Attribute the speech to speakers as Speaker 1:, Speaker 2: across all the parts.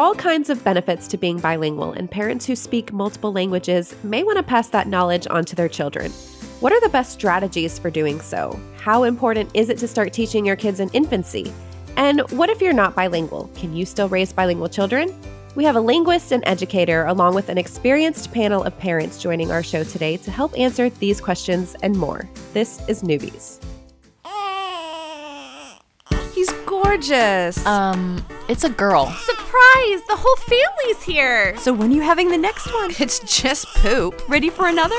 Speaker 1: All kinds of benefits to being bilingual, and parents who speak multiple languages may want to pass that knowledge on to their children. What are the best strategies for doing so? How important is it to start teaching your kids in infancy? And what if you're not bilingual? Can you still raise bilingual children? We have a linguist and educator, along with an experienced panel of parents joining our show today to help answer these questions and more. This is Newbies.
Speaker 2: Gorgeous.
Speaker 3: Um, it's a girl.
Speaker 4: Surprise! The whole family's here.
Speaker 2: so when are you having the next one?
Speaker 4: It's just poop.
Speaker 2: Ready for another?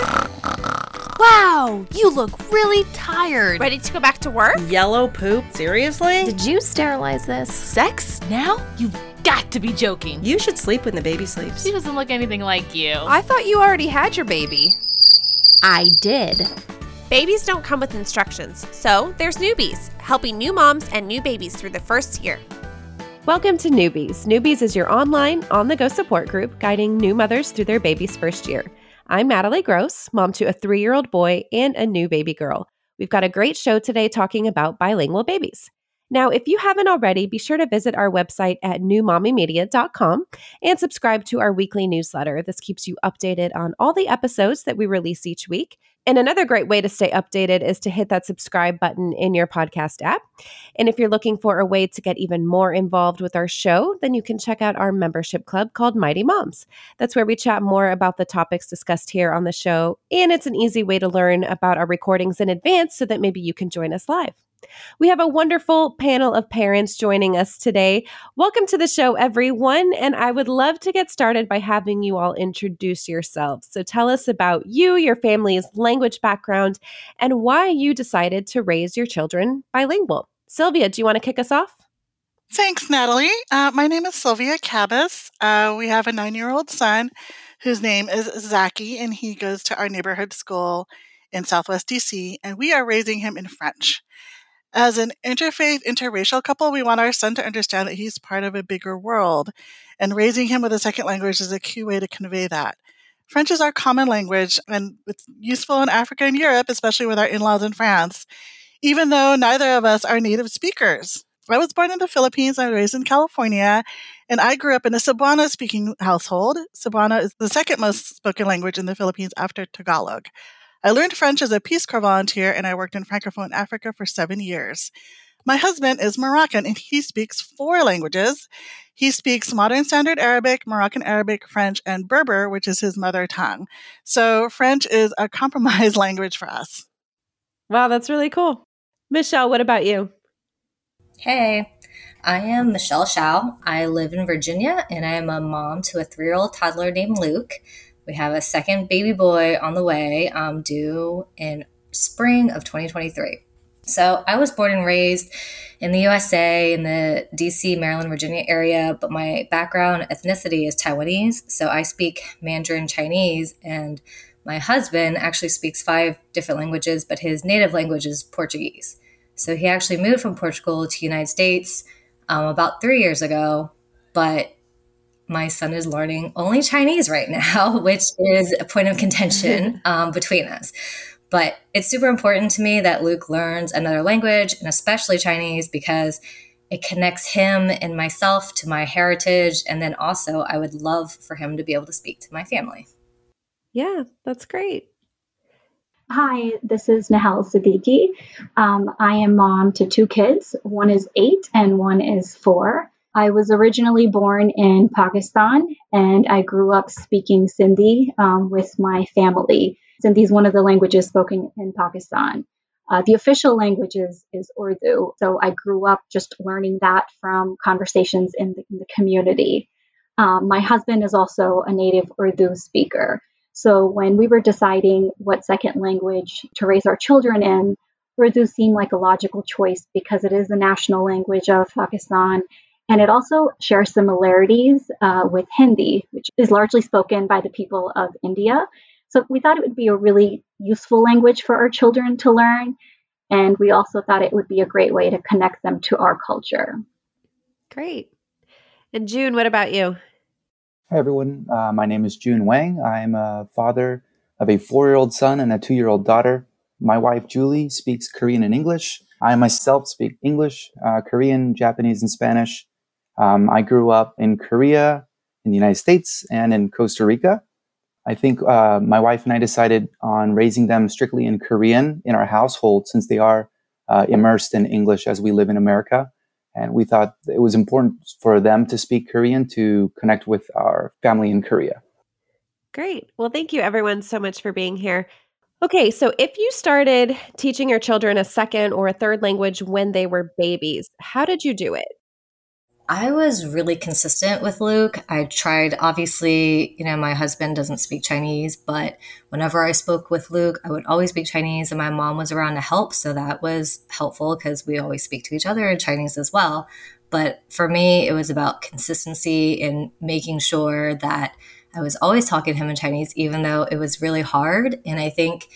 Speaker 3: Wow, you look really tired.
Speaker 4: Ready to go back to work?
Speaker 5: Yellow poop? Seriously?
Speaker 3: Did you sterilize this?
Speaker 5: Sex?
Speaker 3: Now? You've got to be joking.
Speaker 5: You should sleep when the baby sleeps.
Speaker 6: She doesn't look anything like you.
Speaker 2: I thought you already had your baby.
Speaker 3: I did.
Speaker 4: Babies don't come with instructions, so there's newbies, helping new moms and new babies through the first year.
Speaker 1: Welcome to Newbies. Newbies is your online, on the go support group guiding new mothers through their baby's first year. I'm Natalie Gross, mom to a three year old boy and a new baby girl. We've got a great show today talking about bilingual babies. Now, if you haven't already, be sure to visit our website at newmommymedia.com and subscribe to our weekly newsletter. This keeps you updated on all the episodes that we release each week. And another great way to stay updated is to hit that subscribe button in your podcast app. And if you're looking for a way to get even more involved with our show, then you can check out our membership club called Mighty Moms. That's where we chat more about the topics discussed here on the show. And it's an easy way to learn about our recordings in advance so that maybe you can join us live. We have a wonderful panel of parents joining us today. Welcome to the show, everyone. And I would love to get started by having you all introduce yourselves. So tell us about you, your family's language background, and why you decided to raise your children bilingual. Sylvia, do you want to kick us off?
Speaker 7: Thanks, Natalie. Uh, my name is Sylvia Cabas. Uh, we have a nine year old son whose name is Zaki, and he goes to our neighborhood school in Southwest DC, and we are raising him in French. As an interfaith, interracial couple, we want our son to understand that he's part of a bigger world, and raising him with a second language is a key way to convey that. French is our common language, and it's useful in Africa and Europe, especially with our in laws in France, even though neither of us are native speakers. I was born in the Philippines, I was raised in California, and I grew up in a Cebuano speaking household. Cebuano is the second most spoken language in the Philippines after Tagalog. I learned French as a Peace Corps volunteer and I worked in Francophone Africa for seven years. My husband is Moroccan and he speaks four languages. He speaks Modern Standard Arabic, Moroccan Arabic, French, and Berber, which is his mother tongue. So French is a compromise language for us.
Speaker 1: Wow, that's really cool. Michelle, what about you?
Speaker 8: Hey, I am Michelle Shao. I live in Virginia and I am a mom to a three year old toddler named Luke. We have a second baby boy on the way, um, due in spring of 2023. So I was born and raised in the USA, in the DC, Maryland, Virginia area, but my background ethnicity is Taiwanese. So I speak Mandarin Chinese, and my husband actually speaks five different languages, but his native language is Portuguese. So he actually moved from Portugal to United States um, about three years ago, but my son is learning only Chinese right now, which is a point of contention um, between us. But it's super important to me that Luke learns another language, and especially Chinese, because it connects him and myself to my heritage. And then also, I would love for him to be able to speak to my family.
Speaker 1: Yeah, that's great.
Speaker 9: Hi, this is Nahel Siddiqui. Um, I am mom to two kids. One is eight and one is four. I was originally born in Pakistan and I grew up speaking Sindhi um, with my family. Sindhi is one of the languages spoken in Pakistan. Uh, the official language is, is Urdu. So I grew up just learning that from conversations in the, in the community. Um, my husband is also a native Urdu speaker. So when we were deciding what second language to raise our children in, Urdu seemed like a logical choice because it is the national language of Pakistan. And it also shares similarities uh, with Hindi, which is largely spoken by the people of India. So we thought it would be a really useful language for our children to learn. And we also thought it would be a great way to connect them to our culture.
Speaker 1: Great. And June, what about you?
Speaker 6: Hi, everyone. Uh, my name is June Wang. I'm a father of a four year old son and a two year old daughter. My wife, Julie, speaks Korean and English. I myself speak English, uh, Korean, Japanese, and Spanish. Um, I grew up in Korea, in the United States, and in Costa Rica. I think uh, my wife and I decided on raising them strictly in Korean in our household since they are uh, immersed in English as we live in America. And we thought it was important for them to speak Korean to connect with our family in Korea.
Speaker 1: Great. Well, thank you everyone so much for being here. Okay, so if you started teaching your children a second or a third language when they were babies, how did you do it?
Speaker 8: I was really consistent with Luke. I tried, obviously, you know, my husband doesn't speak Chinese, but whenever I spoke with Luke, I would always speak Chinese, and my mom was around to help. So that was helpful because we always speak to each other in Chinese as well. But for me, it was about consistency and making sure that I was always talking to him in Chinese, even though it was really hard. And I think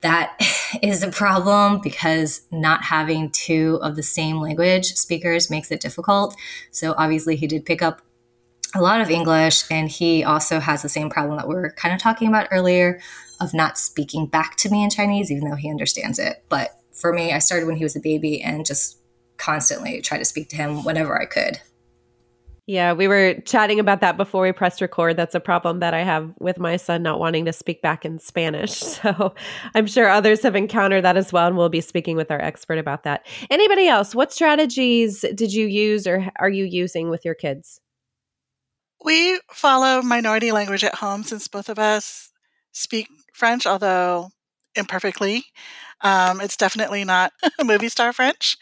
Speaker 8: that is a problem because not having two of the same language speakers makes it difficult. So obviously, he did pick up a lot of English, and he also has the same problem that we were kind of talking about earlier of not speaking back to me in Chinese, even though he understands it. But for me, I started when he was a baby and just constantly try to speak to him whenever I could.
Speaker 1: Yeah, we were chatting about that before we pressed record. That's a problem that I have with my son not wanting to speak back in Spanish. So I'm sure others have encountered that as well. And we'll be speaking with our expert about that. Anybody else? What strategies did you use or are you using with your kids?
Speaker 7: We follow minority language at home since both of us speak French, although imperfectly. Um, it's definitely not movie star French,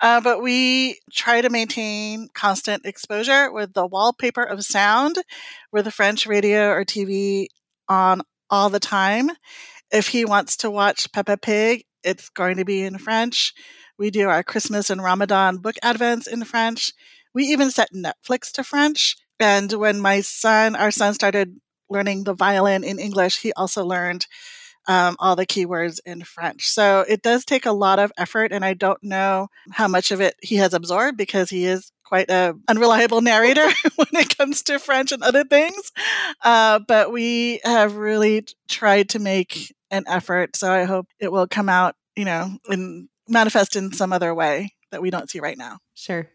Speaker 7: uh, but we try to maintain constant exposure with the wallpaper of sound, with the French radio or TV on all the time. If he wants to watch Peppa Pig, it's going to be in French. We do our Christmas and Ramadan book advents in French. We even set Netflix to French. And when my son, our son, started learning the violin in English, he also learned um, all the keywords in French. So it does take a lot of effort, and I don't know how much of it he has absorbed because he is quite a unreliable narrator when it comes to French and other things. Uh, but we have really tried to make an effort. So I hope it will come out, you know, and manifest in some other way that we don't see right now.
Speaker 1: Sure.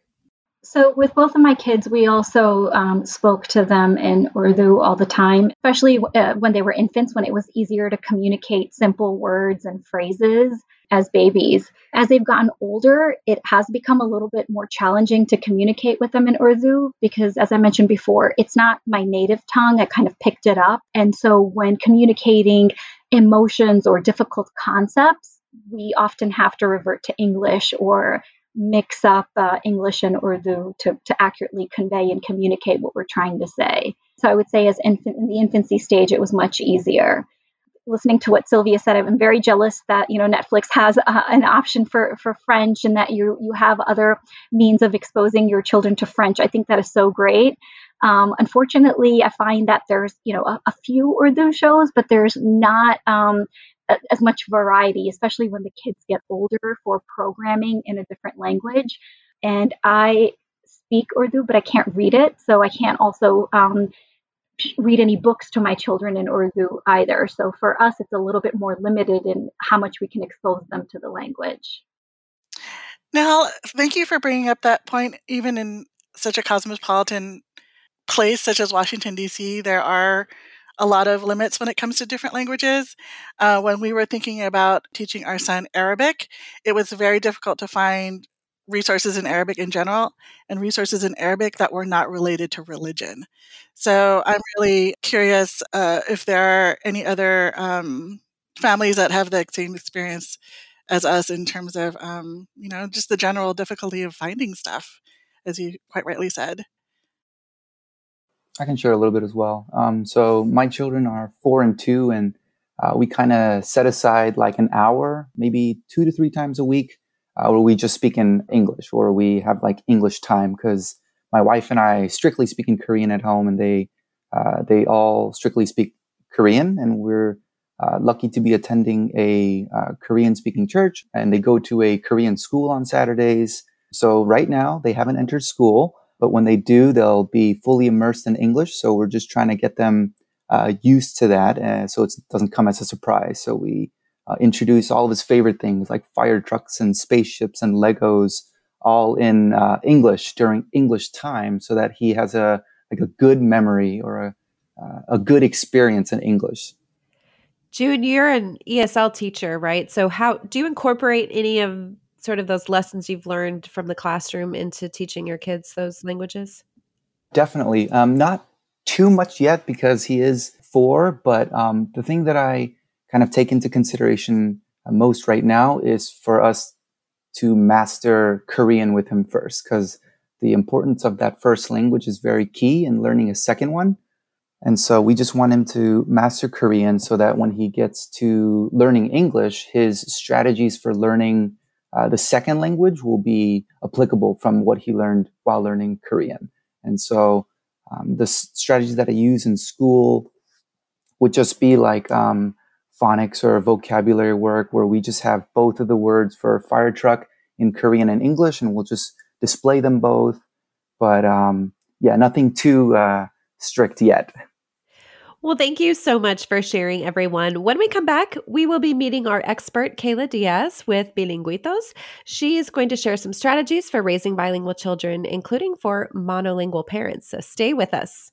Speaker 9: So, with both of my kids, we also um, spoke to them in Urdu all the time, especially uh, when they were infants, when it was easier to communicate simple words and phrases as babies. As they've gotten older, it has become a little bit more challenging to communicate with them in Urdu because, as I mentioned before, it's not my native tongue. I kind of picked it up. And so, when communicating emotions or difficult concepts, we often have to revert to English or mix up uh, English and Urdu to, to accurately convey and communicate what we're trying to say. So I would say, as infant, in the infancy stage, it was much easier. Listening to what Sylvia said, I'm very jealous that you know Netflix has uh, an option for for French and that you you have other means of exposing your children to French. I think that is so great. Um, unfortunately, I find that there's you know a, a few Urdu shows, but there's not um, as much variety, especially when the kids get older for programming in a different language. And I speak Urdu, but I can't read it. So I can't also um, read any books to my children in Urdu either. So for us, it's a little bit more limited in how much we can expose them to the language.
Speaker 7: Now, thank you for bringing up that point. Even in such a cosmopolitan place such as Washington, D.C., there are a lot of limits when it comes to different languages. Uh, when we were thinking about teaching our son Arabic, it was very difficult to find resources in Arabic in general and resources in Arabic that were not related to religion. So I'm really curious uh, if there are any other um, families that have the same experience as us in terms of, um, you know, just the general difficulty of finding stuff, as you quite rightly said.
Speaker 6: I can share a little bit as well. Um, so my children are four and two, and uh, we kind of set aside like an hour, maybe two to three times a week, uh, where we just speak in English or we have like English time because my wife and I strictly speak in Korean at home, and they uh, they all strictly speak Korean, and we're uh, lucky to be attending a uh, Korean speaking church, and they go to a Korean school on Saturdays. So right now they haven't entered school, but when they do, they'll be fully immersed in English. So we're just trying to get them uh, used to that, uh, so it doesn't come as a surprise. So we uh, introduce all of his favorite things like fire trucks and spaceships and Legos, all in uh, English during English time, so that he has a like a good memory or a a good experience in English.
Speaker 1: June, you're an ESL teacher, right? So how do you incorporate any of sort of those lessons you've learned from the classroom into teaching your kids those languages?
Speaker 6: Definitely. Um, not too much yet because he is four, but um, the thing that I kind of take into consideration uh, most right now is for us to master Korean with him first because the importance of that first language is very key in learning a second one. And so we just want him to master Korean so that when he gets to learning English, his strategies for learning uh, the second language will be applicable from what he learned while learning Korean. And so um, the s- strategies that I use in school would just be like um, phonics or vocabulary work, where we just have both of the words for fire truck in Korean and English, and we'll just display them both. But um, yeah, nothing too uh, strict yet.
Speaker 1: Well, thank you so much for sharing, everyone. When we come back, we will be meeting our expert, Kayla Diaz, with Bilingüitos. She is going to share some strategies for raising bilingual children, including for monolingual parents. So stay with us.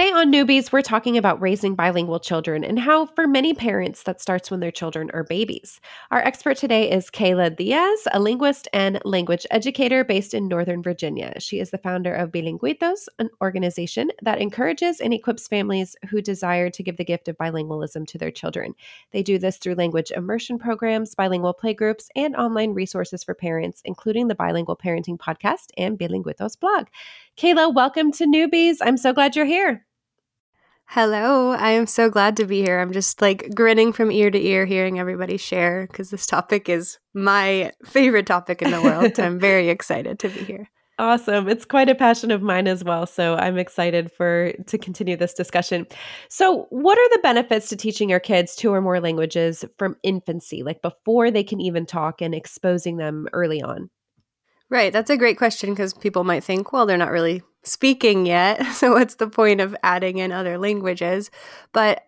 Speaker 1: Today on Newbies, we're talking about raising bilingual children and how, for many parents, that starts when their children are babies. Our expert today is Kayla Diaz, a linguist and language educator based in Northern Virginia. She is the founder of Bilingüitos, an organization that encourages and equips families who desire to give the gift of bilingualism to their children. They do this through language immersion programs, bilingual playgroups, and online resources for parents, including the Bilingual Parenting Podcast and Bilingüitos blog. Kayla, welcome to Newbies. I'm so glad you're here.
Speaker 10: Hello, I am so glad to be here. I'm just like grinning from ear to ear hearing everybody share because this topic is my favorite topic in the world. I'm very excited to be here.
Speaker 1: Awesome. It's quite a passion of mine as well, so I'm excited for to continue this discussion. So, what are the benefits to teaching your kids two or more languages from infancy, like before they can even talk and exposing them early on?
Speaker 10: Right. That's a great question because people might think, well, they're not really speaking yet. So, what's the point of adding in other languages? But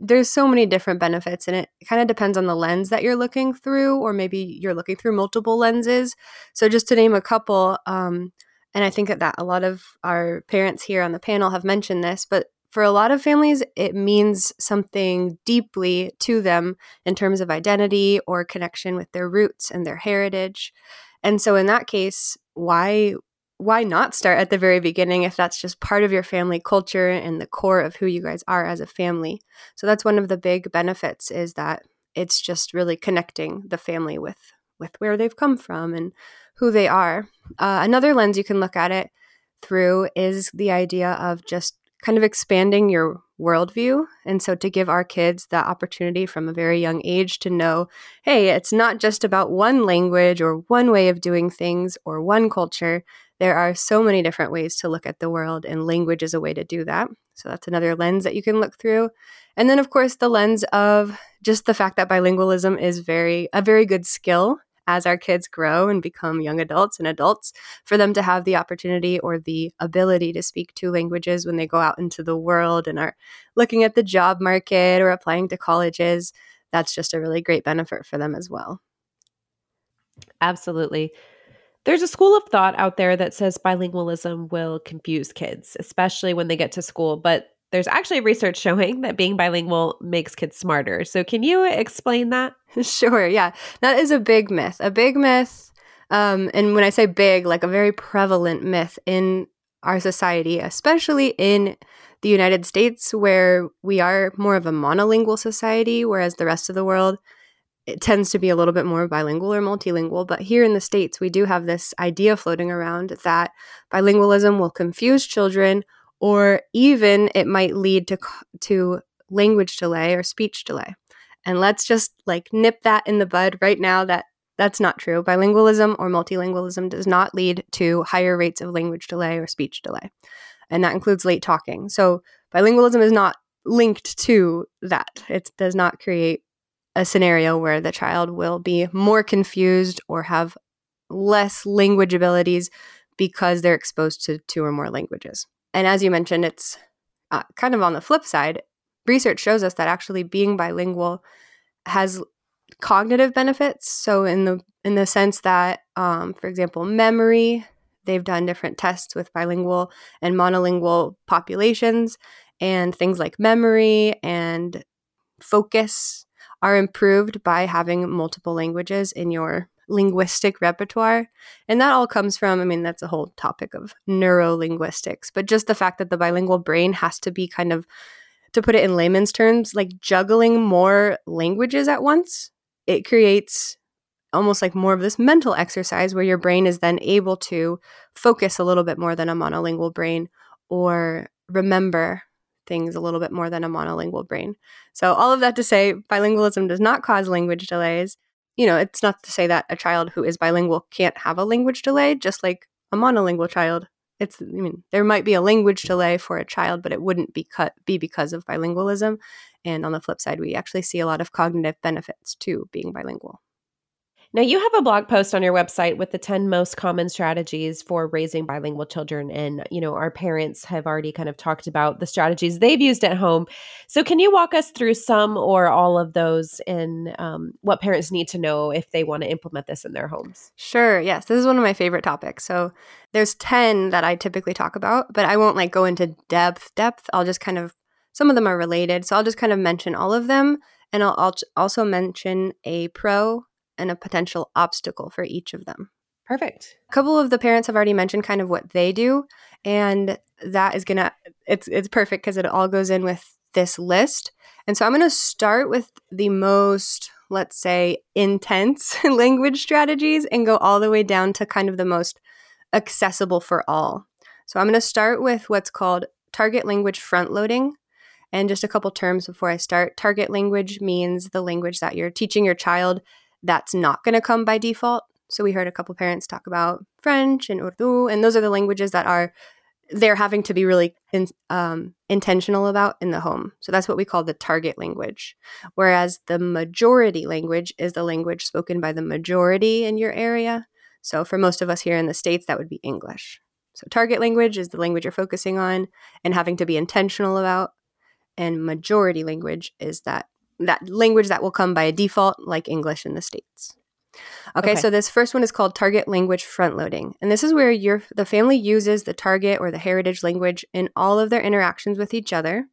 Speaker 10: there's so many different benefits, and it kind of depends on the lens that you're looking through, or maybe you're looking through multiple lenses. So, just to name a couple, um, and I think that, that a lot of our parents here on the panel have mentioned this, but for a lot of families, it means something deeply to them in terms of identity or connection with their roots and their heritage. And so in that case, why why not start at the very beginning if that's just part of your family culture and the core of who you guys are as a family? So that's one of the big benefits is that it's just really connecting the family with with where they've come from and who they are. Uh, another lens you can look at it through is the idea of just kind of expanding your worldview. And so to give our kids the opportunity from a very young age to know hey, it's not just about one language or one way of doing things or one culture. There are so many different ways to look at the world, and language is a way to do that. So that's another lens that you can look through. And then, of course, the lens of just the fact that bilingualism is very a very good skill as our kids grow and become young adults and adults, for them to have the opportunity or the ability to speak two languages when they go out into the world and are looking at the job market or applying to colleges. That's just a really great benefit for them as well.
Speaker 1: Absolutely. There's a school of thought out there that says bilingualism will confuse kids, especially when they get to school, but there's actually research showing that being bilingual makes kids smarter. So, can you explain that?
Speaker 10: Sure. Yeah. That is a big myth. A big myth. Um, and when I say big, like a very prevalent myth in our society, especially in the United States, where we are more of a monolingual society, whereas the rest of the world it tends to be a little bit more bilingual or multilingual. But here in the States, we do have this idea floating around that bilingualism will confuse children, or even it might lead to, to language delay or speech delay. And let's just like nip that in the bud right now that that's not true. Bilingualism or multilingualism does not lead to higher rates of language delay or speech delay and that includes late talking. So bilingualism is not linked to that. It does not create a scenario where the child will be more confused or have less language abilities because they're exposed to two or more languages. And as you mentioned, it's uh, kind of on the flip side. Research shows us that actually being bilingual has cognitive benefits. So in the in the sense that, um, for example, memory They've done different tests with bilingual and monolingual populations, and things like memory and focus are improved by having multiple languages in your linguistic repertoire. And that all comes from, I mean, that's a whole topic of neurolinguistics, but just the fact that the bilingual brain has to be kind of, to put it in layman's terms, like juggling more languages at once. It creates almost like more of this mental exercise where your brain is then able to focus a little bit more than a monolingual brain or remember things a little bit more than a monolingual brain. So, all of that to say, bilingualism does not cause language delays. You know, it's not to say that a child who is bilingual can't have a language delay, just like a monolingual child. It's, I mean, there might be a language delay for a child, but it wouldn't be cut be because of bilingualism. And on the flip side, we actually see a lot of cognitive benefits to being bilingual.
Speaker 1: Now, you have a blog post on your website with the 10 most common strategies for raising bilingual children. And, you know, our parents have already kind of talked about the strategies they've used at home. So, can you walk us through some or all of those and um, what parents need to know if they want to implement this in their homes?
Speaker 10: Sure. Yes. This is one of my favorite topics. So, there's 10 that I typically talk about, but I won't like go into depth. Depth. I'll just kind of, some of them are related. So, I'll just kind of mention all of them. And I'll, I'll also mention a pro and a potential obstacle for each of them.
Speaker 1: Perfect.
Speaker 10: A couple of the parents have already mentioned kind of what they do, and that is gonna it's it's perfect because it all goes in with this list. And so I'm gonna start with the most, let's say, intense language strategies and go all the way down to kind of the most accessible for all. So I'm gonna start with what's called target language front loading. And just a couple terms before I start. Target language means the language that you're teaching your child that's not going to come by default. So we heard a couple parents talk about French and Urdu, and those are the languages that are they're having to be really in, um, intentional about in the home. So that's what we call the target language. Whereas the majority language is the language spoken by the majority in your area. So for most of us here in the States, that would be English. So target language is the language you're focusing on and having to be intentional about. And majority language is that that language that will come by default, like English in the States. Okay, okay, so this first one is called target language front loading. And this is where your the family uses the target or the heritage language in all of their interactions with each other.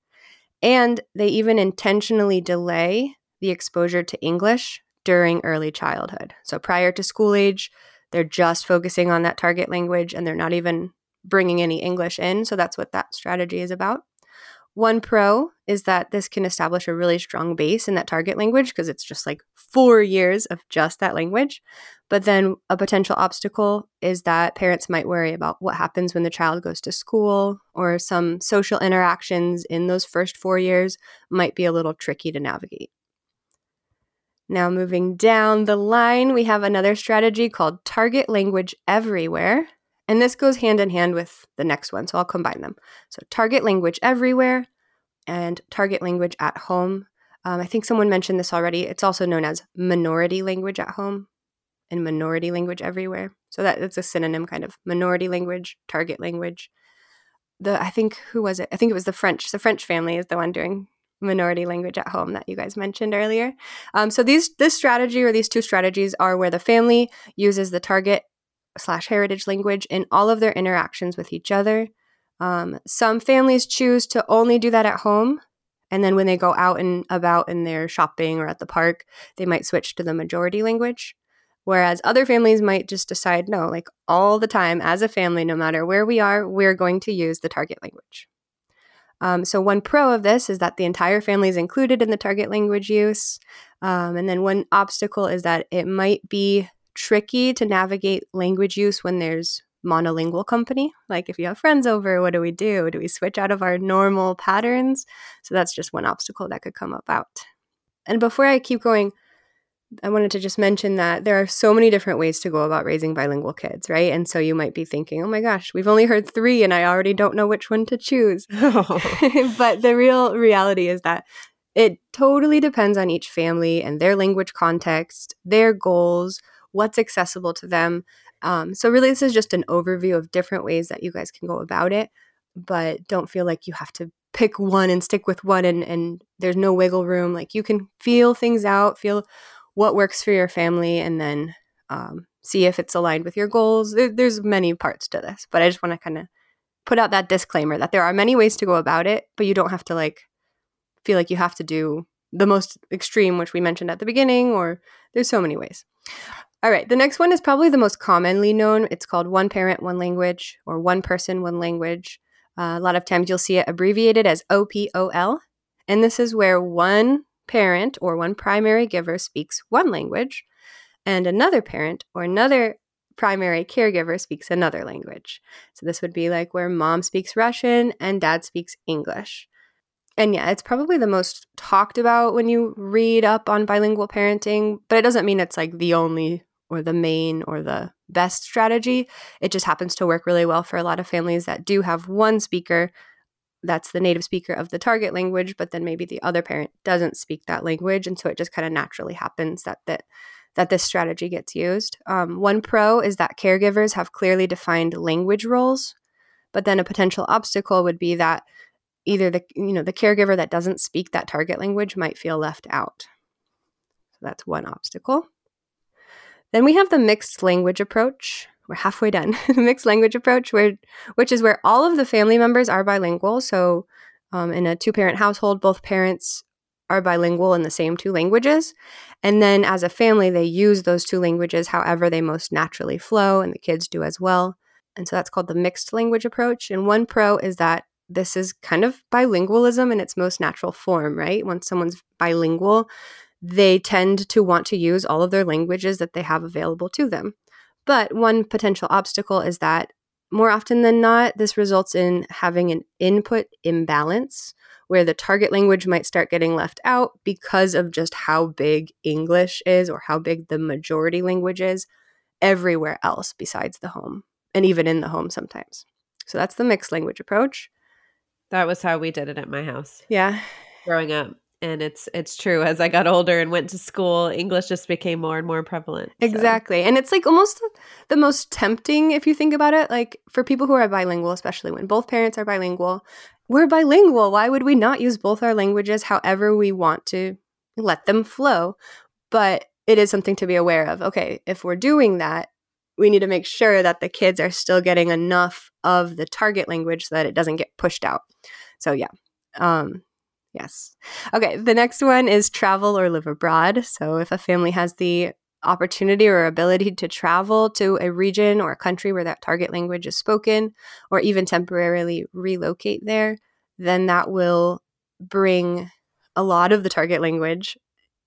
Speaker 10: And they even intentionally delay the exposure to English during early childhood. So prior to school age, they're just focusing on that target language and they're not even bringing any English in. So that's what that strategy is about. One pro is that this can establish a really strong base in that target language because it's just like four years of just that language. But then a potential obstacle is that parents might worry about what happens when the child goes to school or some social interactions in those first four years might be a little tricky to navigate. Now, moving down the line, we have another strategy called target language everywhere. And this goes hand in hand with the next one, so I'll combine them. So, target language everywhere and target language at home. Um, I think someone mentioned this already. It's also known as minority language at home and minority language everywhere. So that, that's a synonym kind of minority language, target language. The I think who was it? I think it was the French. The French family is the one doing minority language at home that you guys mentioned earlier. Um, so these this strategy or these two strategies are where the family uses the target slash heritage language in all of their interactions with each other. Um, some families choose to only do that at home, and then when they go out and about in their shopping or at the park, they might switch to the majority language. Whereas other families might just decide, no, like all the time as a family, no matter where we are, we're going to use the target language. Um, so, one pro of this is that the entire family is included in the target language use. Um, and then, one obstacle is that it might be tricky to navigate language use when there's monolingual company. Like, if you have friends over, what do we do? Do we switch out of our normal patterns? So, that's just one obstacle that could come about. And before I keep going, I wanted to just mention that there are so many different ways to go about raising bilingual kids, right? And so you might be thinking, oh my gosh, we've only heard three and I already don't know which one to choose. but the real reality is that it totally depends on each family and their language context, their goals, what's accessible to them. Um, so, really, this is just an overview of different ways that you guys can go about it. But don't feel like you have to pick one and stick with one and, and there's no wiggle room. Like you can feel things out, feel what works for your family and then um, see if it's aligned with your goals. There, there's many parts to this, but I just want to kind of put out that disclaimer that there are many ways to go about it, but you don't have to like feel like you have to do the most extreme, which we mentioned at the beginning, or there's so many ways. All right, the next one is probably the most commonly known. It's called one parent, one language, or one person, one language. Uh, a lot of times you'll see it abbreviated as OPOL. And this is where one parent or one primary giver speaks one language, and another parent or another primary caregiver speaks another language. So this would be like where mom speaks Russian and dad speaks English. And yeah, it's probably the most talked about when you read up on bilingual parenting, but it doesn't mean it's like the only or the main or the best strategy. It just happens to work really well for a lot of families that do have one speaker that's the native speaker of the target language, but then maybe the other parent doesn't speak that language, and so it just kind of naturally happens that that that this strategy gets used. Um, one pro is that caregivers have clearly defined language roles, but then a potential obstacle would be that either the you know the caregiver that doesn't speak that target language might feel left out. So that's one obstacle. Then we have the mixed language approach, we're halfway done. the mixed language approach, where which is where all of the family members are bilingual. So, um, in a two-parent household, both parents are bilingual in the same two languages, and then as a family, they use those two languages however they most naturally flow, and the kids do as well. And so that's called the mixed language approach. And one pro is that this is kind of bilingualism in its most natural form, right? Once someone's bilingual, they tend to want to use all of their languages that they have available to them. But one potential obstacle is that more often than not, this results in having an input imbalance where the target language might start getting left out because of just how big English is or how big the majority language is everywhere else besides the home and even in the home sometimes. So that's the mixed language approach.
Speaker 1: That was how we did it at my house.
Speaker 10: Yeah.
Speaker 1: Growing up and it's it's true as i got older and went to school english just became more and more prevalent
Speaker 10: so. exactly and it's like almost the most tempting if you think about it like for people who are bilingual especially when both parents are bilingual we're bilingual why would we not use both our languages however we want to let them flow but it is something to be aware of okay if we're doing that we need to make sure that the kids are still getting enough of the target language so that it doesn't get pushed out so yeah um, Yes. Okay. The next one is travel or live abroad. So, if a family has the opportunity or ability to travel to a region or a country where that target language is spoken, or even temporarily relocate there, then that will bring a lot of the target language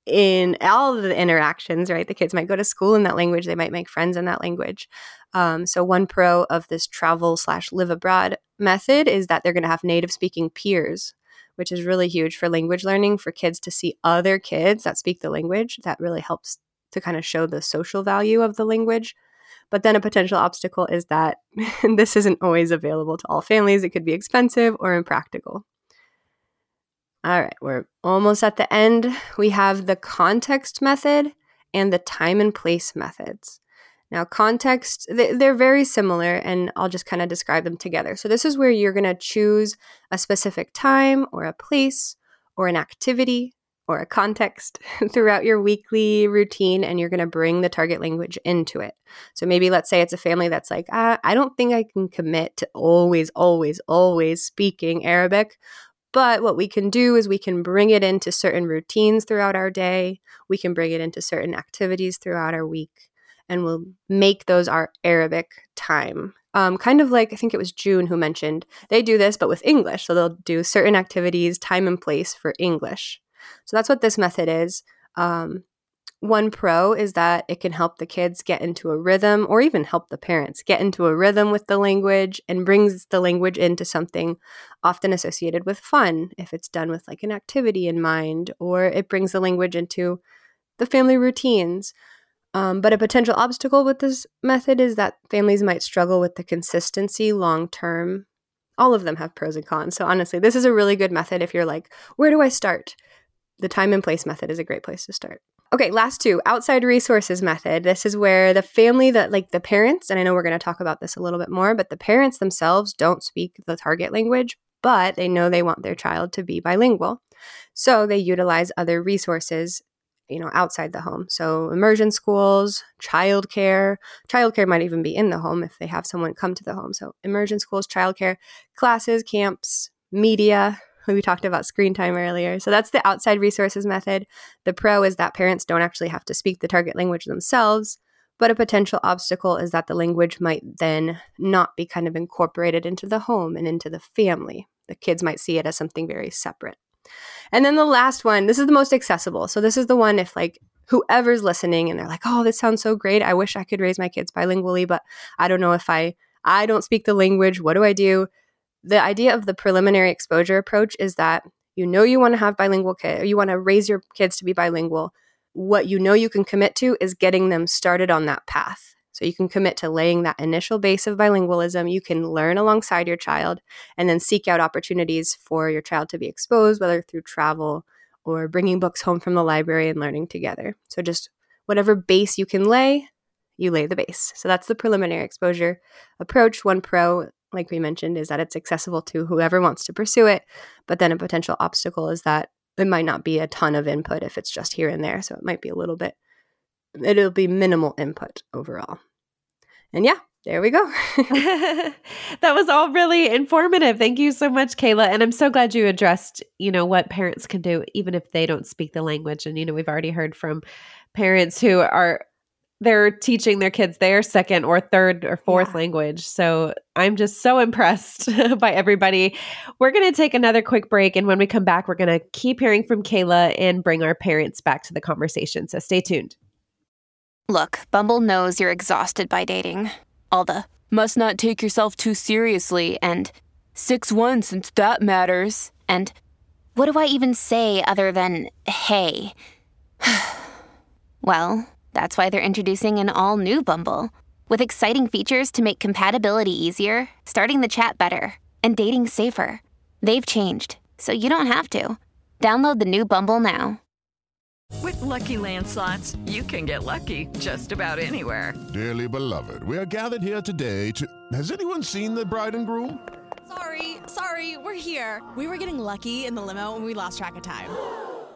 Speaker 10: in all of the interactions, right? The kids might go to school in that language, they might make friends in that language. Um, so, one pro of this travel slash live abroad method is that they're going to have native speaking peers which is really huge for language learning for kids to see other kids that speak the language. That really helps to kind of show the social value of the language. But then a potential obstacle is that this isn't always available to all families. It could be expensive or impractical. All right, we're almost at the end. We have the context method and the time and place methods. Now, context, they're very similar, and I'll just kind of describe them together. So, this is where you're going to choose a specific time or a place or an activity or a context throughout your weekly routine and you're going to bring the target language into it. So maybe let's say it's a family that's like, ah, I don't think I can commit to always, always, always speaking Arabic. But what we can do is we can bring it into certain routines throughout our day. We can bring it into certain activities throughout our week. And we'll make those our Arabic time. Um, kind of like I think it was June who mentioned they do this, but with English. So they'll do certain activities, time and place for English. So that's what this method is. Um, one pro is that it can help the kids get into a rhythm or even help the parents get into a rhythm with the language and brings the language into something often associated with fun if it's done with like an activity in mind or it brings the language into the family routines. Um, but a potential obstacle with this method is that families might struggle with the consistency long term. All of them have pros and cons. So, honestly, this is a really good method if you're like, where do I start? The time and place method is a great place to start. Okay, last two outside resources method. This is where the family that, like the parents, and I know we're going to talk about this a little bit more, but the parents themselves don't speak the target language, but they know they want their child to be bilingual. So they utilize other resources you know outside the home so immersion schools childcare childcare might even be in the home if they have someone come to the home so immersion schools childcare classes camps media we talked about screen time earlier. So that's the outside resources method. The pro is that parents don't actually have to speak the target language themselves, but a potential obstacle is that the language might then not be kind of incorporated into the home and into the family. The kids might see it as something very separate. And then the last one, this is the most accessible. So this is the one if like whoever's listening and they're like, "Oh, this sounds so great. I wish I could raise my kids bilingually, but I don't know if I I don't speak the language. What do I do?" The idea of the preliminary exposure approach is that you know you want to have bilingual kids, or you want to raise your kids to be bilingual. What you know you can commit to is getting them started on that path. So you can commit to laying that initial base of bilingualism. You can learn alongside your child and then seek out opportunities for your child to be exposed, whether through travel or bringing books home from the library and learning together. So just whatever base you can lay, you lay the base. So that's the preliminary exposure approach. One pro like we mentioned, is that it's accessible to whoever wants to pursue it. But then a potential obstacle is that it might not be a ton of input if it's just here and there. So it might be a little bit, it'll be minimal input overall. And yeah, there we go.
Speaker 1: that was all really informative. Thank you so much, Kayla. And I'm so glad you addressed, you know, what parents can do even if they don't speak the language. And, you know, we've already heard from parents who are they're teaching their kids their second or third or fourth yeah. language. So I'm just so impressed by everybody. We're going to take another quick break. And when we come back, we're going to keep hearing from Kayla and bring our parents back to the conversation. So stay tuned.
Speaker 11: Look, Bumble knows you're exhausted by dating. All the must not take yourself too seriously and 6 1 since that matters. And what do I even say other than hey? well, that's why they're introducing an all new Bumble with exciting features to make compatibility easier, starting the chat better, and dating safer. They've changed, so you don't have to. Download the new Bumble now.
Speaker 12: With LuckyLand Slots, you can get lucky just about anywhere.
Speaker 13: Dearly beloved, we are gathered here today to. Has anyone seen the bride and groom?
Speaker 14: Sorry, sorry, we're here. We were getting lucky in the limo and we lost track of time.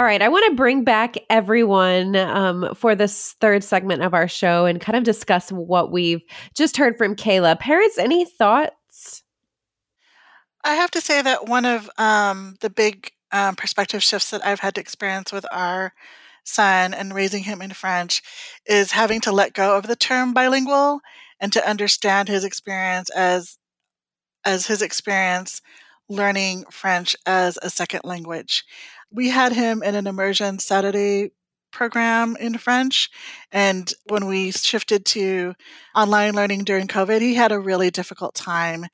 Speaker 1: All right, I want to bring back everyone um, for this third segment of our show and kind of discuss what we've just heard from Kayla. Parents, any thoughts?
Speaker 7: I have to say that one of um, the big um, perspective shifts that I've had to experience with our son and raising him in French is having to let go of the term bilingual and to understand his experience as as his experience learning French as a second language we had him in an immersion Saturday program in French. And when we shifted to online learning during COVID, he had a really difficult time.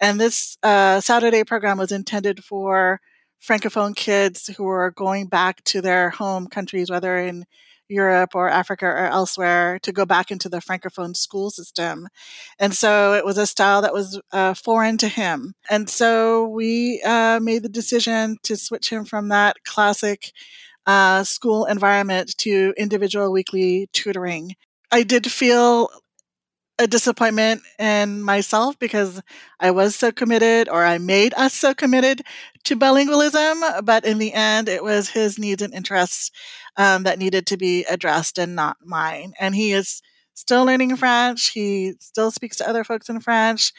Speaker 7: And this uh, Saturday program was intended for Francophone kids who were going back to their home countries, whether in Europe or Africa or elsewhere to go back into the Francophone school system. And so it was a style that was uh, foreign to him. And so we uh, made the decision to switch him from that classic uh, school environment to individual weekly tutoring. I did feel a disappointment in myself because I was so committed, or I made us so committed to bilingualism. But in the end, it was his needs and interests um, that needed to be addressed and not mine. And he is still learning French. He still speaks to other folks in French.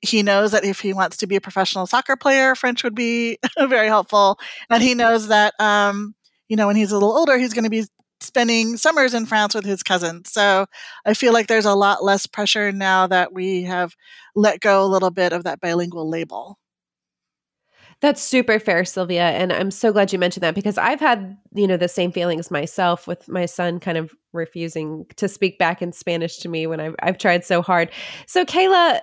Speaker 7: He knows that if he wants to be a professional soccer player, French would be very helpful. And he knows that, um, you know, when he's a little older, he's going to be spending summers in France with his cousins. So I feel like there's a lot less pressure now that we have let go a little bit of that bilingual label.
Speaker 1: That's super fair, Sylvia. And I'm so glad you mentioned that because I've had, you know, the same feelings myself with my son kind of refusing to speak back in Spanish to me when I've, I've tried so hard. So, Kayla,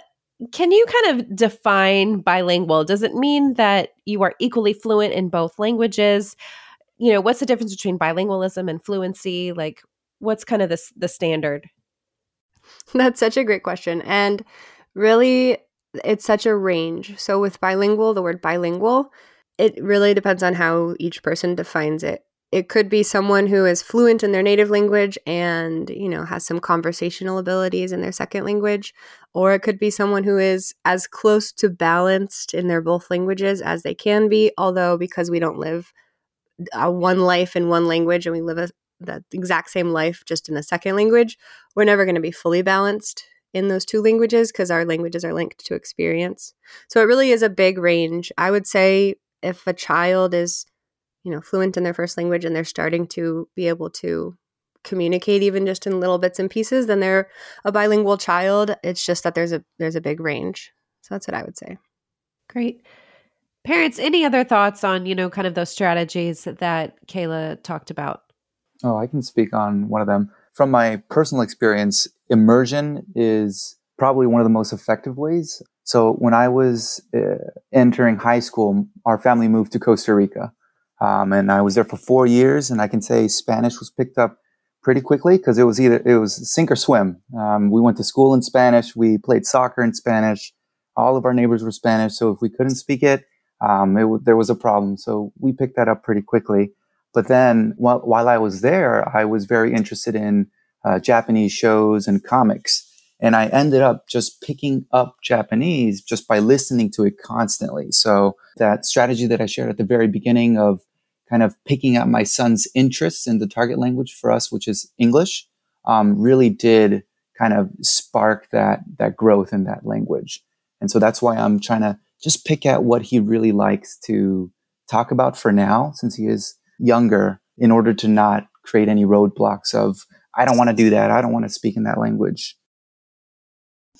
Speaker 1: can you kind of define bilingual? Does it mean that you are equally fluent in both languages? You know, what's the difference between bilingualism and fluency? Like, what's kind of the the standard?
Speaker 10: That's such a great question, and really, it's such a range. So with bilingual, the word bilingual, it really depends on how each person defines it. It could be someone who is fluent in their native language and, you know, has some conversational abilities in their second language, or it could be someone who is as close to balanced in their both languages as they can be, although because we don't live a one life in one language and we live a, the exact same life just in a second language, we're never going to be fully balanced in those two languages because our languages are linked to experience. So it really is a big range. I would say if a child is, you know, fluent in their first language and they're starting to be able to communicate even just in little bits and pieces, then they're a bilingual child. It's just that there's a there's a big range. So that's what I would say.
Speaker 1: Great. Parents, any other thoughts on, you know, kind of those strategies that Kayla talked about?
Speaker 6: Oh, I can speak on one of them. From my personal experience, immersion is probably one of the most effective ways. So when I was uh, entering high school, our family moved to Costa Rica. Um, and I was there for four years, and I can say Spanish was picked up pretty quickly because it was either it was sink or swim. Um, we went to school in Spanish, we played soccer in Spanish. All of our neighbors were Spanish, so if we couldn't speak it, um, it, there was a problem. So we picked that up pretty quickly. But then while, while I was there, I was very interested in uh, Japanese shows and comics. And I ended up just picking up Japanese just by listening to it constantly. So that strategy that I shared at the very beginning of kind of picking up my son's interests in the target language for us, which is English, um, really did kind of spark that that growth in that language. And so that's why I'm trying to just pick out what he really likes to talk about for now, since he is younger, in order to not create any roadblocks of, I don't want to do that. I don't want to speak in that language.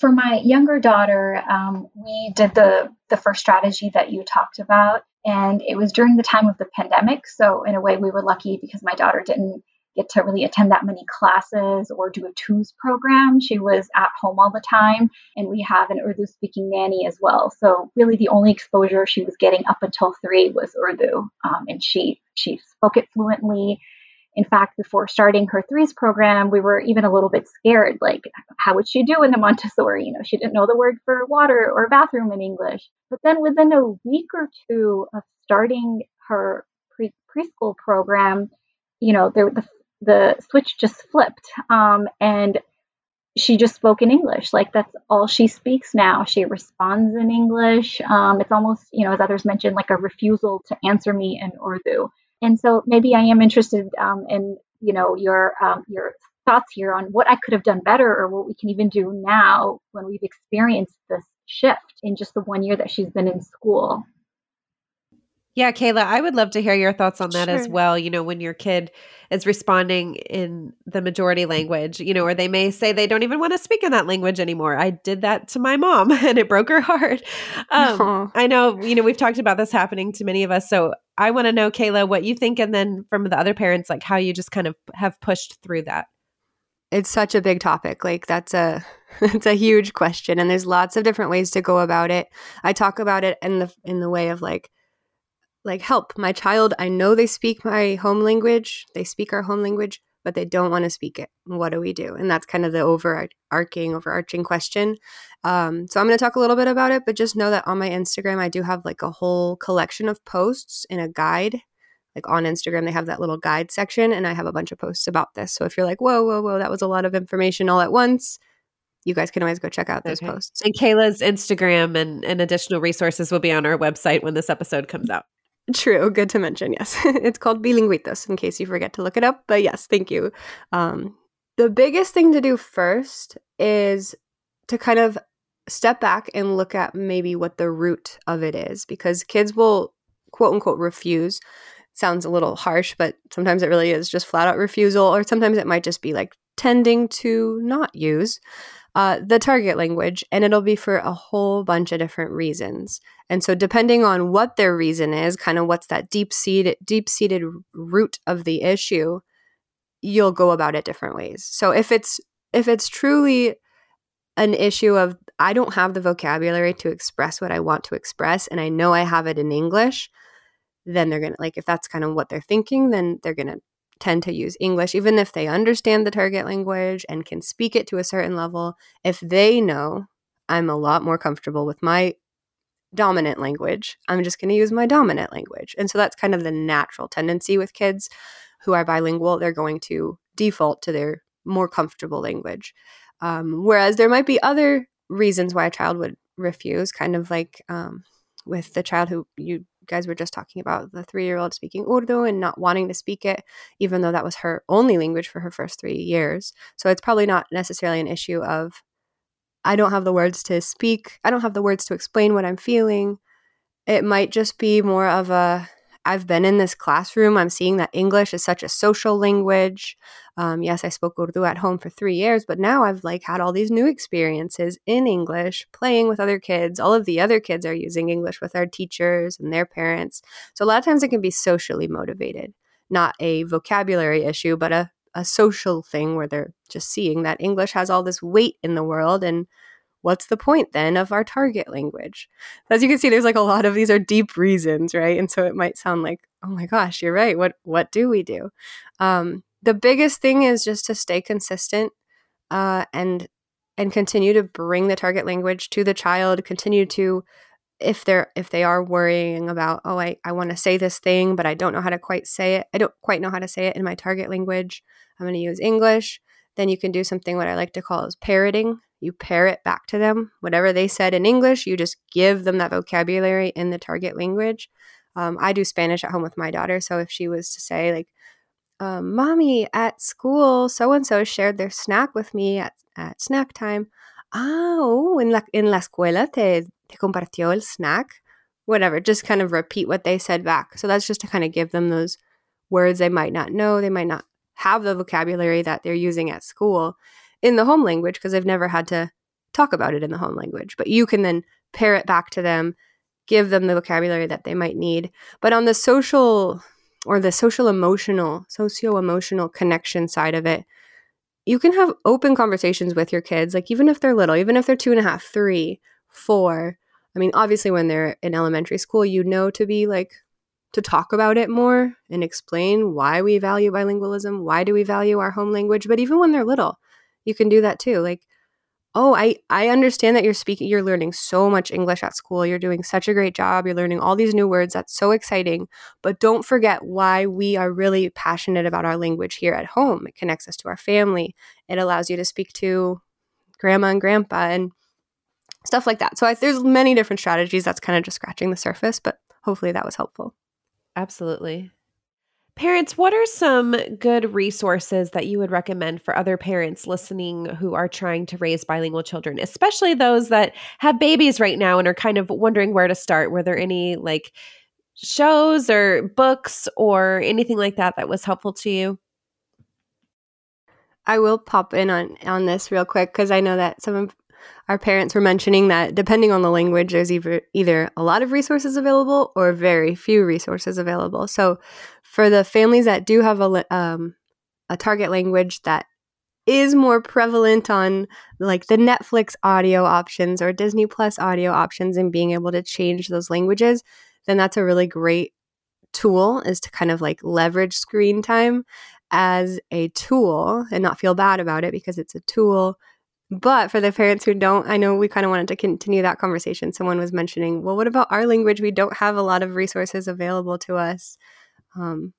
Speaker 9: For my younger daughter, um, we did the, the first strategy that you talked about, and it was during the time of the pandemic. So, in a way, we were lucky because my daughter didn't get to really attend that many classes or do a twos program. She was at home all the time, and we have an Urdu speaking nanny as well. So really, the only exposure she was getting up until three was Urdu, um, and she she spoke it fluently. In fact, before starting her threes program, we were even a little bit scared. Like, how would she do in the Montessori? You know, she didn't know the word for water or bathroom in English. But then within a week or two of starting her pre- preschool program, you know, there, the the switch just flipped um, and she just spoke in english. Like that's all she speaks now. She responds in english. Um, it's almost you know as others mentioned like a refusal to answer me in urdu. And so maybe i am interested um, in you know your um, your thoughts here on what i could have done better or what we can even do now when we've experienced this shift in just the one year that she's been in school
Speaker 1: yeah, Kayla, I would love to hear your thoughts on that
Speaker 10: Sure.
Speaker 1: as well. You know, when your kid is responding in the majority language, you know, or they may say they don't even want to speak in that language anymore. I did that to my mom and it broke her heart. Um, I know, you know, we've talked about this happening to many of us. So I want to know, Kayla, what you think, and then from the other parents, like how you just kind of have pushed through that.
Speaker 10: it's such a big topic like that's a it's a huge question and there's lots of different ways to go about it i talk about it in the in the way of like like help my child i know they speak my home language they speak our home language but they don't want to speak it. What do we do? And that's kind of the overarching, overarching question. Um, so I'm going to talk a little bit about it, but just know that on my Instagram, I do have like a whole collection of posts in a guide. Like on Instagram, they have that little guide section, and I have a bunch of posts about this. So if you're like, whoa, whoa, whoa, that was a lot of information all at once, you guys can always go check out those
Speaker 1: Okay.
Speaker 10: posts.
Speaker 1: And Kayla's Instagram and, and additional resources will be on our website when this episode comes out.
Speaker 10: True, good to mention. Yes, it's called Bilingüitos in case you forget to look it up. But yes, thank you. Um, the biggest thing to do first is to kind of step back and look at maybe what the root of it is, because kids will quote unquote refuse. Sounds a little harsh, but sometimes it really is just flat out refusal, or sometimes it might just be like tending to not use uh, the target language, and it'll be for a whole bunch of different reasons. And so, depending on what their reason is, kind of what's that deep seated deep seated root of the issue, you'll go about it different ways. So if it's if it's truly an issue of I don't have the vocabulary to express what I want to express, and I know I have it in English, then they're gonna like if that's kind of what they're thinking, then they're gonna tend to use English, even if they understand the target language and can speak it to a certain level. If they know I'm a lot more comfortable with my dominant language, I'm just going to use my dominant language. And so that's kind of the natural tendency with kids who are bilingual. They're going to default to their more comfortable language. Um, whereas there might be other reasons why a child would refuse, kind of like um, with the child who you guys were just talking about, the three year old speaking Urdu and not wanting to speak it, even though that was her only language for her first three years. So it's probably not necessarily an issue of, I don't have the words to speak, I don't have the words to explain what I'm feeling. It might just be more of a, I've been in this classroom. I'm seeing that English is such a social language. Um, yes, I spoke Urdu at home for three years, but now I've like had all these new experiences in English, playing with other kids. All of the other kids are using English with our teachers and their parents. So a lot of times it can be socially motivated, not a vocabulary issue, but a, a social thing where they're just seeing that English has all this weight in the world and what's the point then of our target language? As you can see, there's like a lot of these are deep reasons, right? And so it might sound like, oh my gosh, you're right. What what do we do? Um, the biggest thing is just to stay consistent uh, and and continue to bring the target language to the child. Continue to if they're if they are worrying about oh I, I want to say this thing but I don't know how to quite say it I don't quite know how to say it in my target language I'm going to use English then you can do something what I like to call is parroting you parrot back to them. Whatever they said in english you just give them that vocabulary in the target language. Um, i do spanish at home with my daughter so if she was to say like um, mommy at school so and so shared their snack with me at, at snack time. Oh, en la, en la escuela te, te compartió el snack? Whatever just kind of repeat what they said back. So that's just to kind of give them those words they might not know they might not have the vocabulary that they're using at school in the home language because they've never had to talk about it in the home language. But you can then pair it back to them, give them the vocabulary that they might need. But on the social or the social emotional, socio emotional connection side of it, you can have open conversations with your kids, like even if they're little, even if they're two and a half, three, four. I mean, obviously, when they're in elementary school, you know to be like, to talk about it more and explain why we value bilingualism, why do we value our home language. But even when they're little, you can do that too like oh i i understand that you're speaking you're learning so much english at school you're doing such a great job you're learning all these new words that's so exciting but don't forget why we are really passionate about our language here at home. It connects us to our family it allows you to speak to grandma and grandpa and stuff like that. So I, there's many different strategies that's kind of just scratching the surface but hopefully that was helpful.
Speaker 1: Absolutely. Parents, what are some good resources that you would recommend for other parents listening who are trying to raise bilingual children, especially those that have babies right now and are kind of wondering where to start? Were there any like shows or books or anything like that that was helpful to you?
Speaker 10: I will pop in on on this real quick because I know that some of our parents were mentioning that depending on the language, there's either either a lot of resources available or very few resources available. So, for the families that do have a um, a target language that is more prevalent on like the Netflix audio options or Disney Plus audio options and being able to change those languages, then that's a really great tool is to kind of like leverage screen time as a tool and not feel bad about it because it's a tool. But for the parents who don't, I know we kind of wanted to continue that conversation. Someone was mentioning, well, what about our language? We don't have a lot of resources available to us. Um,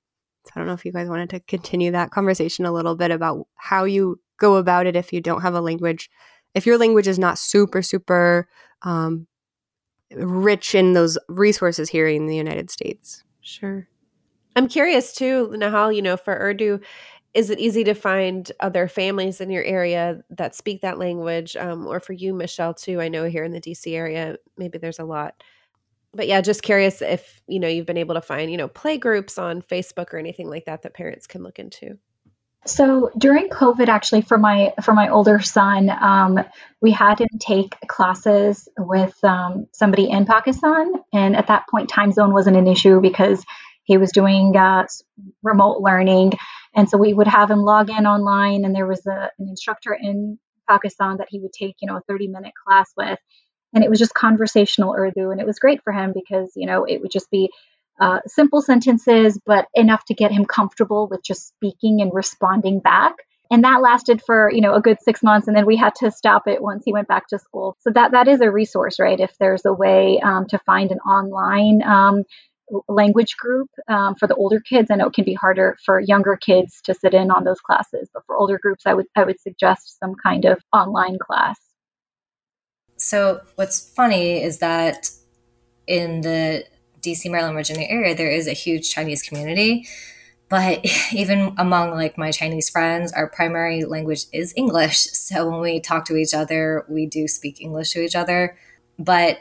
Speaker 10: so I don't know if you guys wanted to continue that conversation a little bit about how you go about it if you don't have a language. If your language is not super, super um, rich in those resources here in the United States.
Speaker 1: Sure. I'm curious too, Nahal, you know, for Urdu, is it easy to find other families in your area that speak that language? Um, or for you, Michelle, too? I know here in the DC area, maybe there's a lot. But yeah, just curious if, you know, you've been able to find, you know, play groups on Facebook or anything like that that parents can look into.
Speaker 9: So during COVID, actually, for my for my older son, um, we had him take classes with um, somebody in Pakistan, and at that point, time zone wasn't an issue because he was doing uh, remote learning, and so we would have him log in online, and there was a, an instructor in Pakistan that he would take, you know, a 30 minute class with, and it was just conversational Urdu, and it was great for him because you know it would just be uh, simple sentences, but enough to get him comfortable with just speaking and responding back. And that lasted for you know a good six months, and then we had to stop it once he went back to school. So that that is a resource, right? If there's a way um, to find an online um, language group um, for the older kids, I know it can be harder for younger kids to sit in on those classes, but for older groups, I would I would suggest some kind of online class.
Speaker 8: So what's funny is that in the DC, Maryland, Virginia area, there is a huge Chinese community. But even among like my Chinese friends, our primary language is English. So when we talk to each other, we do speak English to each other. But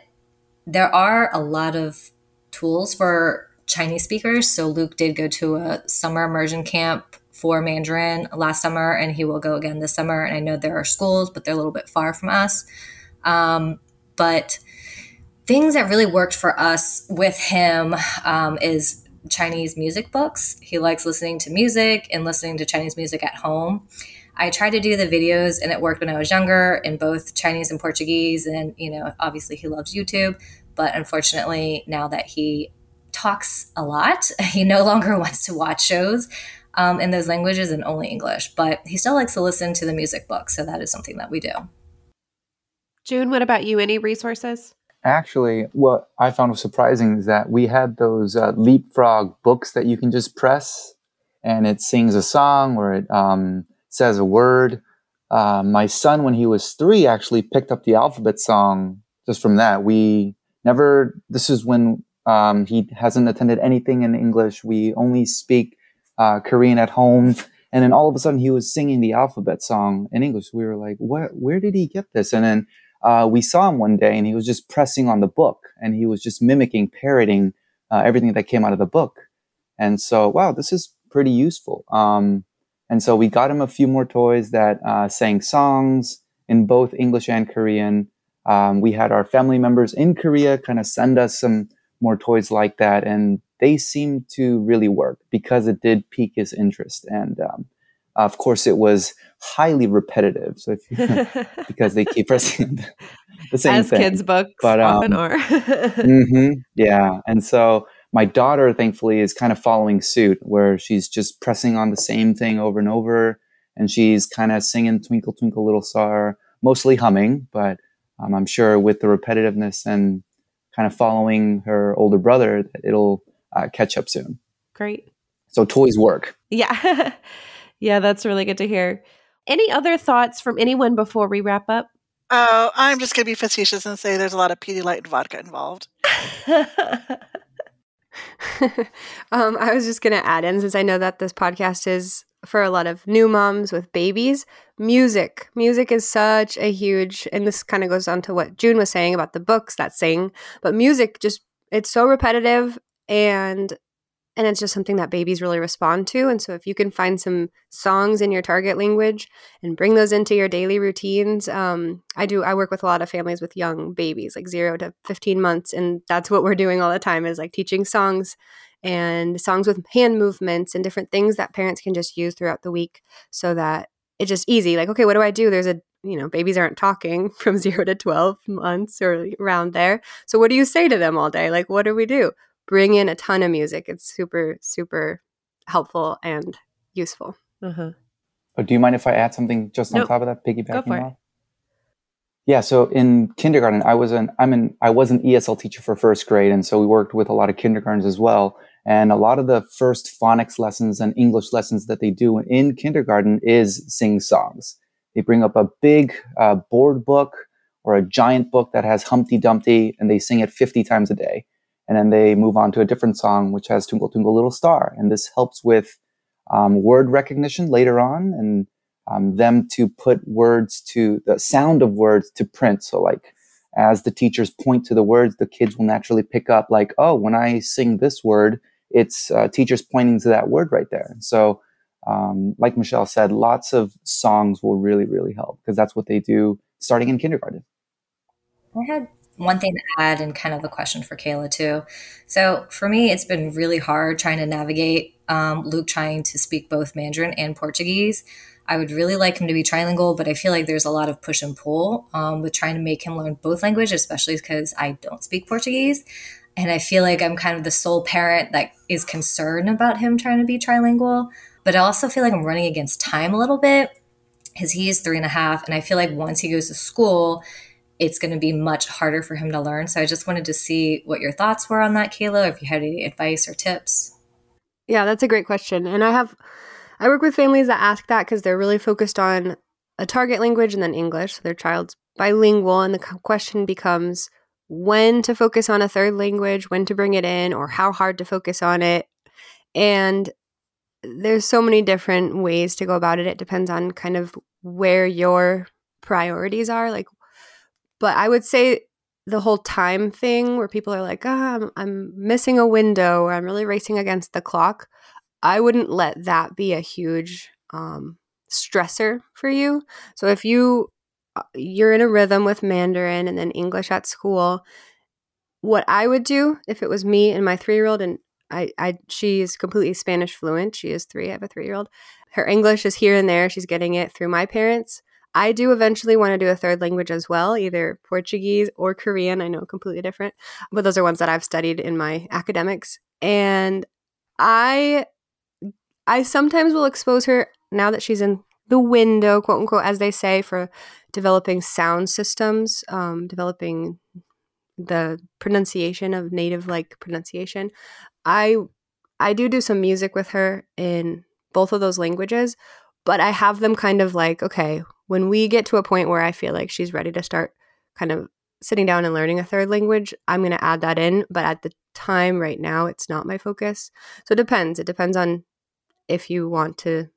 Speaker 8: there are a lot of tools for Chinese speakers. So Luke did go to a summer immersion camp for Mandarin last summer, and he will go again this summer. And I know there are schools, but they're a little bit far from us. Um, but things that really worked for us with him um, is Chinese music books. He likes listening to music and listening to Chinese music at home. I tried to do the videos and it worked when I was younger in both Chinese and Portuguese. And, you know, obviously he loves YouTube. But unfortunately, now that he talks a lot, he no longer wants to watch shows um, in those languages and only English. But he still likes to listen to the music book. So that is something that we do.
Speaker 1: June, what about you? Any resources?
Speaker 6: Actually, what I found was surprising is that we had those uh, LeapFrog books that you can just press and it sings a song or it um, says a word. Uh, my son, when he was three, actually picked up the alphabet song just from that. We never, this is when um, he hasn't attended anything in English. We only speak uh, Korean at home. And then all of a sudden he was singing the alphabet song in English. We were like, what, where did he get this? And then uh, we saw him one day and he was just pressing on the book and he was just mimicking, parroting uh, everything that came out of the book. And so, wow, this is pretty useful. Um, and so we got him a few more toys that uh, sang songs in both English and Korean. Um, we had our family members in Korea kind of send us some more toys like that, and they seemed to really work because it did pique his interest. And um, of course, it was highly repetitive. So if you, because they keep pressing the same
Speaker 1: As
Speaker 6: thing.
Speaker 1: kids' books
Speaker 6: but, um,
Speaker 1: often are.
Speaker 6: hmm yeah, and so my daughter, thankfully, is kind of following suit, where she's just pressing on the same thing over and over, and she's kind of singing "Twinkle Twinkle Little Star," mostly humming, but um, I'm sure with the repetitiveness and kind of following her older brother, that it'll uh, catch up soon.
Speaker 1: Great.
Speaker 6: So toys work.
Speaker 1: Yeah. Yeah, that's really good to hear. Any other thoughts from anyone before we wrap up?
Speaker 7: Oh, I'm just going to be facetious and say there's a lot of Pedialyte and vodka involved.
Speaker 10: um, I was just going to add in, since I know that this podcast is for a lot of new moms with babies, music. Music is such a huge, and this kind of goes on to what June was saying about the books that sing, but music just, it's so repetitive and and it's just something that babies really respond to and so if you can find some songs in your target language and bring those into your daily routines um, i do i work with a lot of families with young babies like 0 to 15 months and that's what we're doing all the time is like teaching songs and songs with hand movements and different things that parents can just use throughout the week so that it's just easy like okay what do i do? There's a you know babies aren't talking from 0 to 12 months or around there so what do you say to them all day? Like what do we do bring in a ton of music. It's super, super helpful and useful.
Speaker 1: Uh-huh.
Speaker 6: Oh, do you mind if I add something just on
Speaker 1: Nope.
Speaker 6: top of that,
Speaker 1: Go
Speaker 6: piggybacking
Speaker 1: for it.
Speaker 6: off? Yeah, so in kindergarten, I was an I'm an I was an ESL teacher for first grade, and so we worked with a lot of kindergartens as well. And a lot of the first phonics lessons and English lessons that they do in kindergarten is sing songs. They bring up a big uh, board book or a giant book that has Humpty Dumpty, and they sing it 50 times a day. And then they move on to a different song, which has Twinkle Twinkle Little Star. And this helps with um, word recognition later on and um, them to put words to the sound of words to print. So, like, as the teachers point to the words, the kids will naturally pick up, like, oh, when I sing this word, it's uh, teachers pointing to that word right there. So, um, like Michelle said, lots of songs will really, really help because that's what they do starting in kindergarten.
Speaker 8: I had one thing to add and kind of a question for Kayla too. So for me, it's been really hard trying to navigate um, Luke trying to speak both Mandarin and Portuguese. I would really like him to be trilingual, but I feel like there's a lot of push and pull um, with trying to make him learn both languages, especially because I don't speak Portuguese. And I feel like I'm kind of the sole parent that is concerned about him trying to be trilingual. But I also feel like I'm running against time a little bit because he is three and a half. And I feel like once he goes to school, it's going to be much harder for him to learn. So I just wanted to see what your thoughts were on that, Kayla, if you had any advice or tips.
Speaker 10: Yeah, that's a great question. And I have, I work with families that ask that because they're really focused on a target language and then English. So their child's bilingual. And the question becomes when to focus on a third language, when to bring it in, or how hard to focus on it. And there's so many different ways to go about it. It depends on kind of where your priorities are. Like, but I would say the whole time thing where people are like, ah, I'm, I'm missing a window or I'm really racing against the clock. I wouldn't let that be a huge um, stressor for you. So if you uh, you're in a rhythm with Mandarin and then English at school, what I would do if it was me and my three year old and I, I she is completely Spanish fluent. She is three. I have a three year old. Her English is here and there. She's getting it through my parents. I do eventually want to do a third language as well, either Portuguese or Korean. I know completely different, but those are ones that I've studied in my academics. And I I sometimes will expose her now that she's in the window, quote unquote, as they say, for developing sound systems, um, developing the pronunciation of native like pronunciation. I I do do some music with her in both of those languages, but I have them kind of like, okay, when we get to a point where I feel like she's ready to start kind of sitting down and learning a third language, I'm going to add that in, but at the time right now it's not my focus. So it depends. It depends on if you want to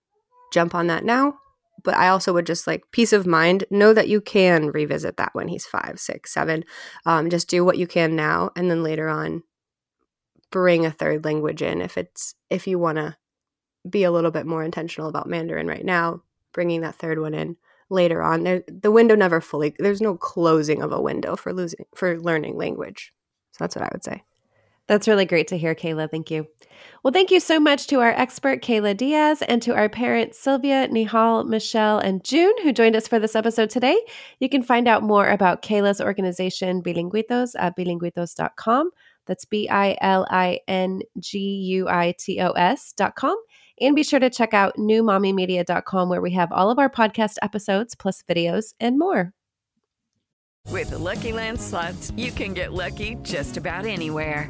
Speaker 10: jump on that now. But I also would just like peace of mind. Know that you can revisit that when he's five, six, seven. Um, just do what you can now, and then later on, bring a third language in if it's if you want to be a little bit more intentional about Mandarin right now. Bringing that third one in later on. There, the window never fully. There's no closing of a window for losing for learning language. So that's what I would say.
Speaker 1: That's really great to hear, Kayla. Thank you. Well, thank you so much to our expert, Kayla Diaz, and to our parents, Sylvia, Nihal, Michelle, and June, who joined us for this episode today. You can find out more about Kayla's organization, Bilinguitos, at bilinguitos.com. That's B I L I N G U I T O S.com. And be sure to check out newmommymedia.com, where we have all of our podcast episodes, plus videos and more.
Speaker 12: With the LuckyLand Slots, you can get lucky just about anywhere.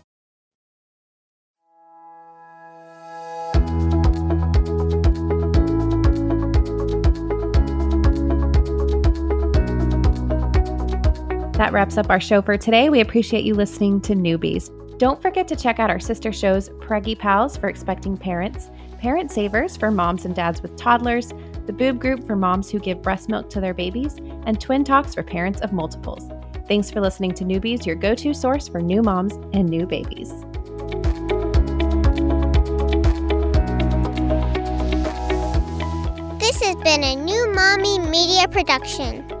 Speaker 1: That wraps up our show for today. We appreciate you listening to Newbies. Don't forget to check out our sister shows Preggy Pals for expecting parents, Parent Savers for moms and dads with toddlers, the Boob Group for moms who give breast milk to their babies, and Twin Talks for parents of multiples. Thanks for listening to Newbies, your go to source for new moms and new babies.
Speaker 15: This has been a new Mommy Media production.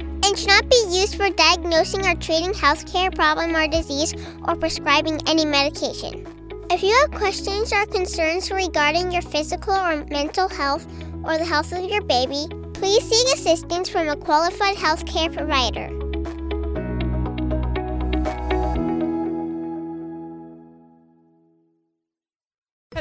Speaker 15: and should not be used for diagnosing or treating healthcare problem or disease or prescribing any medication. If you have questions or concerns regarding your physical or mental health or the health of your baby, please seek assistance from a qualified healthcare provider.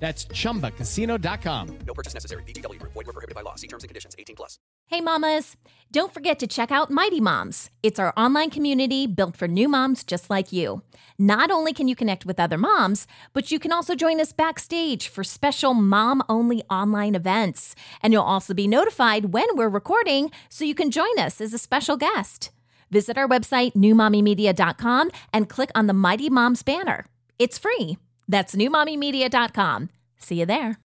Speaker 16: That's chumbacasino.com.
Speaker 17: No purchase necessary. VGW Group. Void were prohibited by law. See terms and conditions. 18 plus.
Speaker 18: Hey, mamas. Don't forget to check out Mighty Moms. It's our online community built for new moms just like you. Not only can you connect with other moms, but you can also join us backstage for special mom only online events. And you'll also be notified when we're recording so you can join us as a special guest. Visit our website, newmommymedia.com, and click on the Mighty Moms banner. It's free. That's newmommymedia.com. See you there.